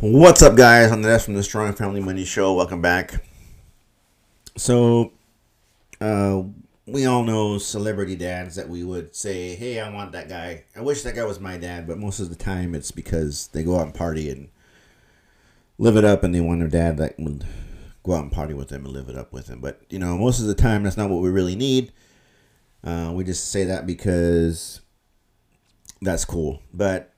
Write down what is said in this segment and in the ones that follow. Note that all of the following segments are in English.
What's up, guys? I'm the Ness from the Strong Family Money Show. Welcome back. So, uh, we all know celebrity dads that we would say, "Hey, I want that guy. I wish that guy was my dad." But most of the time, it's because they go out and party and live it up, and they want their dad that would go out and party with them and live it up with them. But you know, most of the time, that's not what we really need. Uh, we just say that because that's cool. But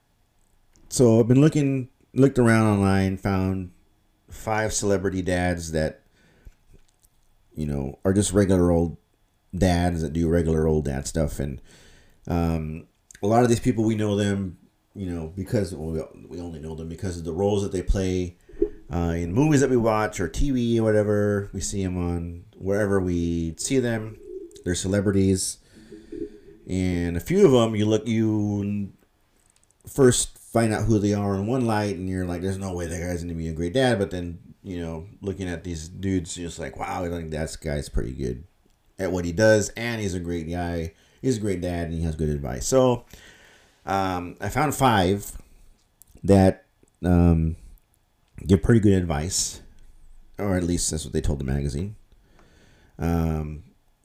so I've been looking, looked around online, found five celebrity dads that you know are just regular old dads that do regular old dad stuff, and um, a lot of these people we know them, you know, because well, we only know them because of the roles that they play uh, in movies that we watch or TV or whatever. We see them on wherever we see them. They're celebrities, and a few of them you look you first find out who they are in one light, and you're like, "There's no way that guy's gonna be a great dad." But then you know, looking at these dudes, you're just like, "Wow, I think that guy's pretty good at what he does, and he's a great guy. He's a great dad, and he has good advice." So, um, I found five that um, give pretty good advice, or at least that's what they told the magazine. Um,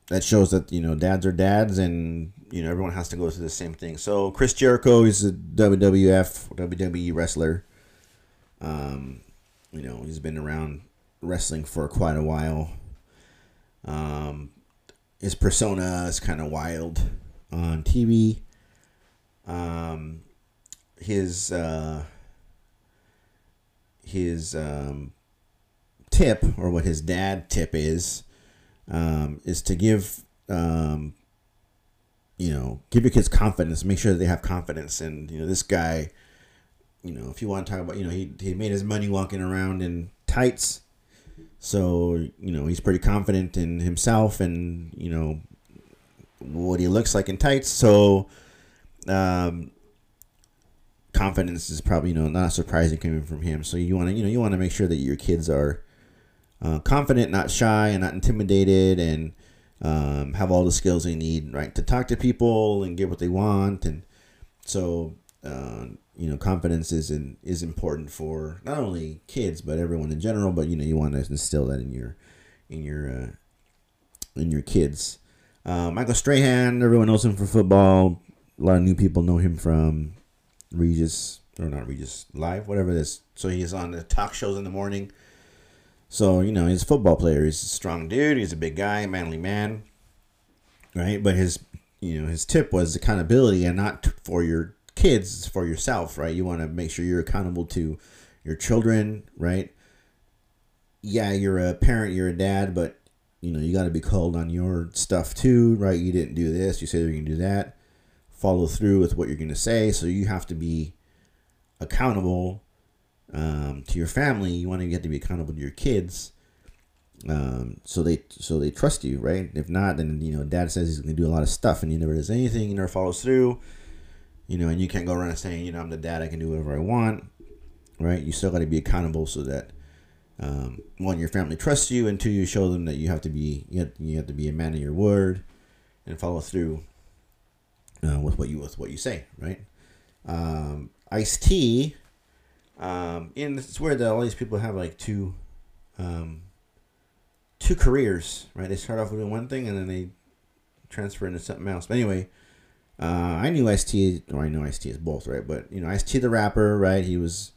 that shows that you know dads are dads, and you know everyone has to go through the same thing. So Chris Jericho is a WWF WWE wrestler. Um, you know he's been around wrestling for quite a while. Um, his persona is kind of wild on TV. Um, his uh, his um, tip or what his dad tip is um, is to give um, you know give your kids confidence make sure that they have confidence and you know this guy you know if you want to talk about you know he, he made his money walking around in tights so you know he's pretty confident in himself and you know what he looks like in tights so um, confidence is probably you know not surprising coming from him. So you want to you know you want to make sure that your kids are uh, confident, not shy, and not intimidated, and um, have all the skills they need right to talk to people and get what they want. And so uh, you know confidence is in, is important for not only kids but everyone in general. But you know you want to instill that in your in your uh, in your kids. Uh, Michael Strahan, everyone knows him for football. A lot of new people know him from Regis or not Regis Live, whatever this. So he's on the talk shows in the morning. So you know he's a football player. He's a strong dude. He's a big guy, manly man, right? But his you know his tip was accountability and not for your kids, it's for yourself, right? You want to make sure you're accountable to your children, right? Yeah, you're a parent, you're a dad, but you know you got to be called on your stuff too, right? You didn't do this. You said you're gonna do that follow through with what you're going to say. So you have to be accountable um, to your family. You want to get to be accountable to your kids. Um, so they so they trust you, right? If not, then you know, dad says he's going to do a lot of stuff, and he never does anything. He never follows through. You know, and you can't go around saying, you know, I'm the dad. I can do whatever I want, right? You still got to be accountable so that um, one, your family trusts you, and two, you show them that you have to be you have, you have to be a man of your word and follow through uh, with what you with what you say, right? Um, Ice T, um, and it's weird that all these people have like two, um, two careers, right? They start off with one thing and then they transfer into something else. But anyway, uh, I knew Ice T, or I know Ice T is both, right? But you know, Ice T the rapper, right? He was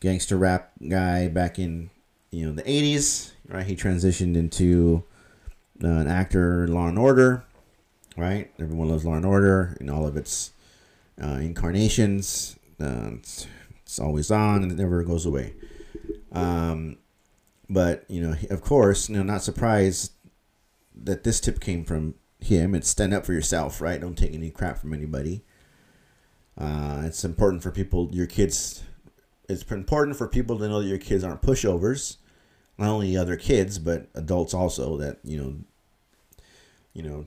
gangster rap guy back in you know the '80s, right? He transitioned into uh, an actor in Law and Order right? Everyone loves Law and Order in all of its uh, incarnations. Uh, it's, always on and it never goes away. Um, but you know, of course, you know, not surprised that this tip came from him. It's stand up for yourself, right? Don't take any crap from anybody. Uh, it's important for people, your kids. It's important for people to know that your kids aren't pushovers, not only other kids but adults also. That you know, you know,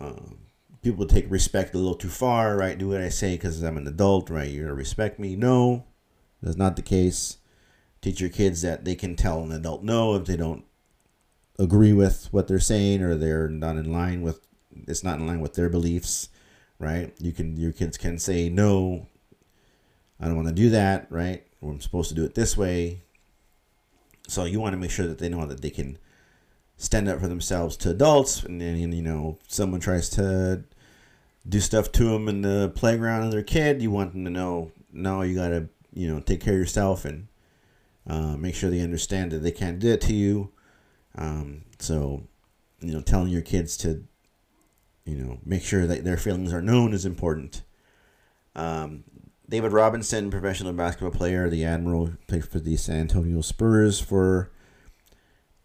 um, people take respect a little too far, right? Do what I say because I'm an adult, right? You're gonna respect me. No, that's not the case. Teach your kids that they can tell an adult no if they don't agree with what they're saying or they're not in line with it's not in line with their beliefs, right? You can your kids can say no. I don't want to do that, right? I'm supposed to do it this way. So you want to make sure that they know that they can stand up for themselves to adults, and then you know someone tries to do stuff to them in the playground of their kid, you want them to know, no, you gotta you know take care of yourself and uh, make sure they understand that they can't do it to you. Um, so you know, telling your kids to you know make sure that their feelings are known is important. Um, David Robinson, professional basketball player, the Admiral, played for the San Antonio Spurs for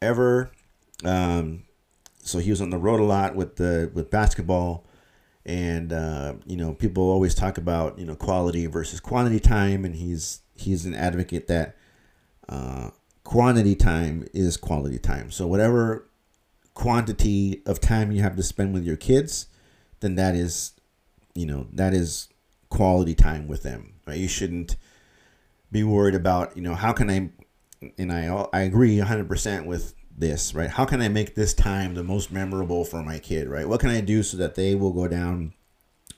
ever. Um, so he was on the road a lot with the with basketball, and uh, you know people always talk about you know quality versus quantity time, and he's he's an advocate that uh, quantity time is quality time. So whatever quantity of time you have to spend with your kids, then that is you know that is quality time with them. Right? You shouldn't be worried about you know how can I and I I agree 100% with this, right? How can I make this time the most memorable for my kid, right? What can I do so that they will go down?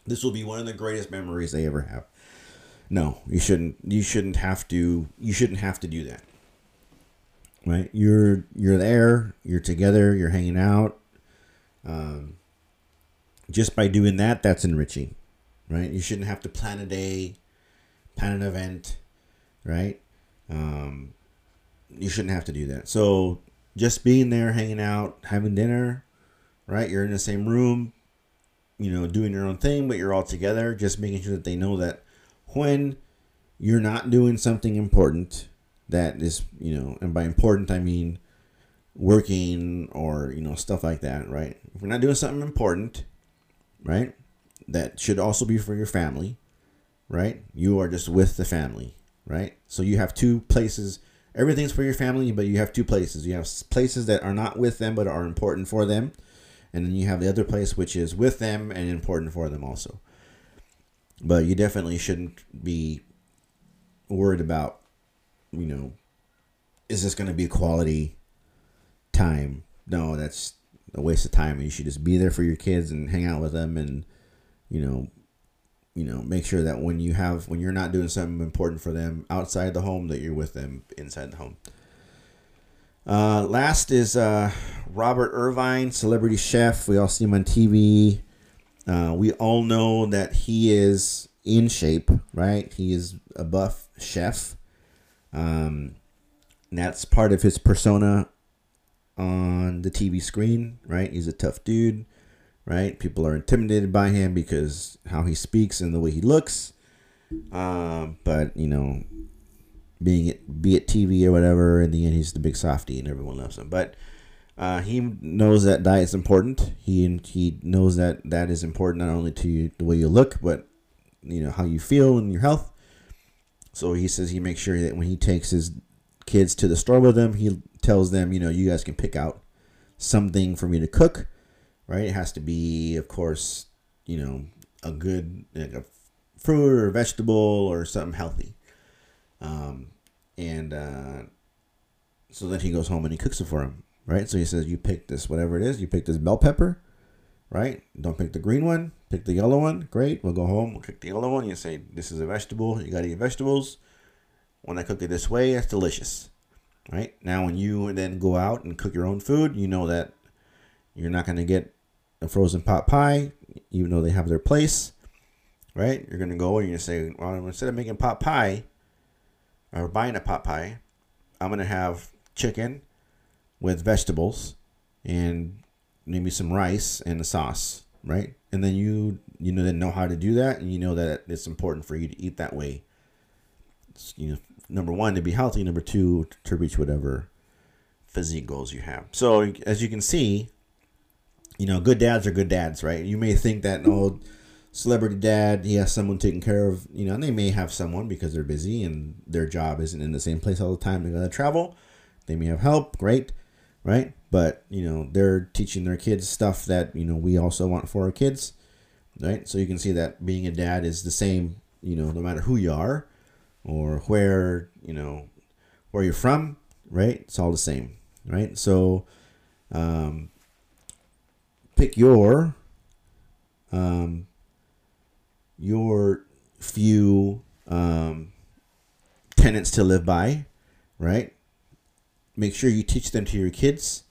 This will be one of the greatest memories they ever have. No, you shouldn't. You shouldn't have to. You shouldn't have to do that, right? You're you're there. You're together. You're hanging out. Um, just by doing that, that's enriching, right? You shouldn't have to plan a day, plan an event, right? Um, you shouldn't have to do that. So just being there, hanging out, having dinner, right? You're in the same room, you know, doing your own thing, but you're all together, just making sure that they know that when you're not doing something important that is, you know, and by important I mean working or, you know, stuff like that, right? If we're not doing something important, right? That should also be for your family, right? You are just with the family, right? So you have two places everything's for your family, but you have two places. You have places that are not with them but are important for them, and then you have the other place which is with them and important for them also. But you definitely shouldn't be worried about, you know, is this going to be quality time? No, that's a waste of time. You should just be there for your kids and hang out with them and, you know, you know make sure that when you have when you're not doing something important for them outside the home that you're with them inside the home. Uh, last is uh, robert irvine celebrity chef. We all see him on tv uh, we all know that he is in shape right? He is a buff chef. Um, that's part of his persona on the tv screen right? He's a tough dude right? People are intimidated by him because how he speaks and the way he looks. Um, but you know, being it be it TV or whatever, in the end he's the big softy and everyone loves him. But uh, he knows that diet's important. He he knows that that is important not only to you, the way you look, but you know how you feel and your health. So he says he makes sure that when he takes his kids to the store with him, he tells them, you know, you guys can pick out something for me to cook right? It has to be, of course, you know, a good like a fruit or vegetable or something healthy. Um, and uh, so then he goes home and he cooks it for him, right? So he says, "You pick this, whatever it is. You pick this bell pepper, right? Don't pick the green one. Pick the yellow one. Great. We'll go home. We'll pick the yellow one. You say this is a vegetable. You got to eat vegetables. When I cook it this way, it's delicious." Right now, when you then go out and cook your own food, you know that you're not going to get a frozen pot pie, even though they have their place, right? You're gonna go and you say, well, instead of making pot pie or buying a pot pie, I'm gonna have chicken with vegetables and maybe some rice and a sauce, right? And then you you know then know how to do that, and you know that it's important for you to eat that way. It's, you know, number one to be healthy, number two to reach whatever physique goals you have. So as you can see, you know, good dads are good dads, right? You may think that an old celebrity dad, he has someone taking care of, you know, and they may have someone because they're busy and their job isn't in the same place all the time. They gotta travel. They may have help, great, right? But, you know, they're teaching their kids stuff that, you know, we also want for our kids, right? So you can see that being a dad is the same, you know, no matter who you are or where, you know, where you're from, right? It's all the same, right? So, um, pick your um, your few um, tenets to live by, right? Make sure you teach them to your kids.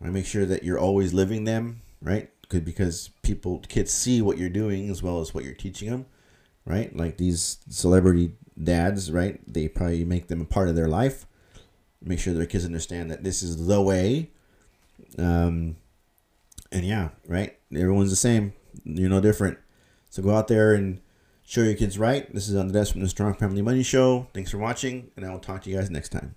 Right? Make sure that you're always living them, right? Good because people, kids see what you're doing as well as what you're teaching them, right? Like these celebrity dads, right? They probably make them a part of their life. Make sure their kids understand that this is the way. Um, and yeah, right? Everyone's the same. You're no different. So go out there and show your kids right. This is on the desk from the Strong Family Money Show. Thanks for watching, and I will talk to you guys next time.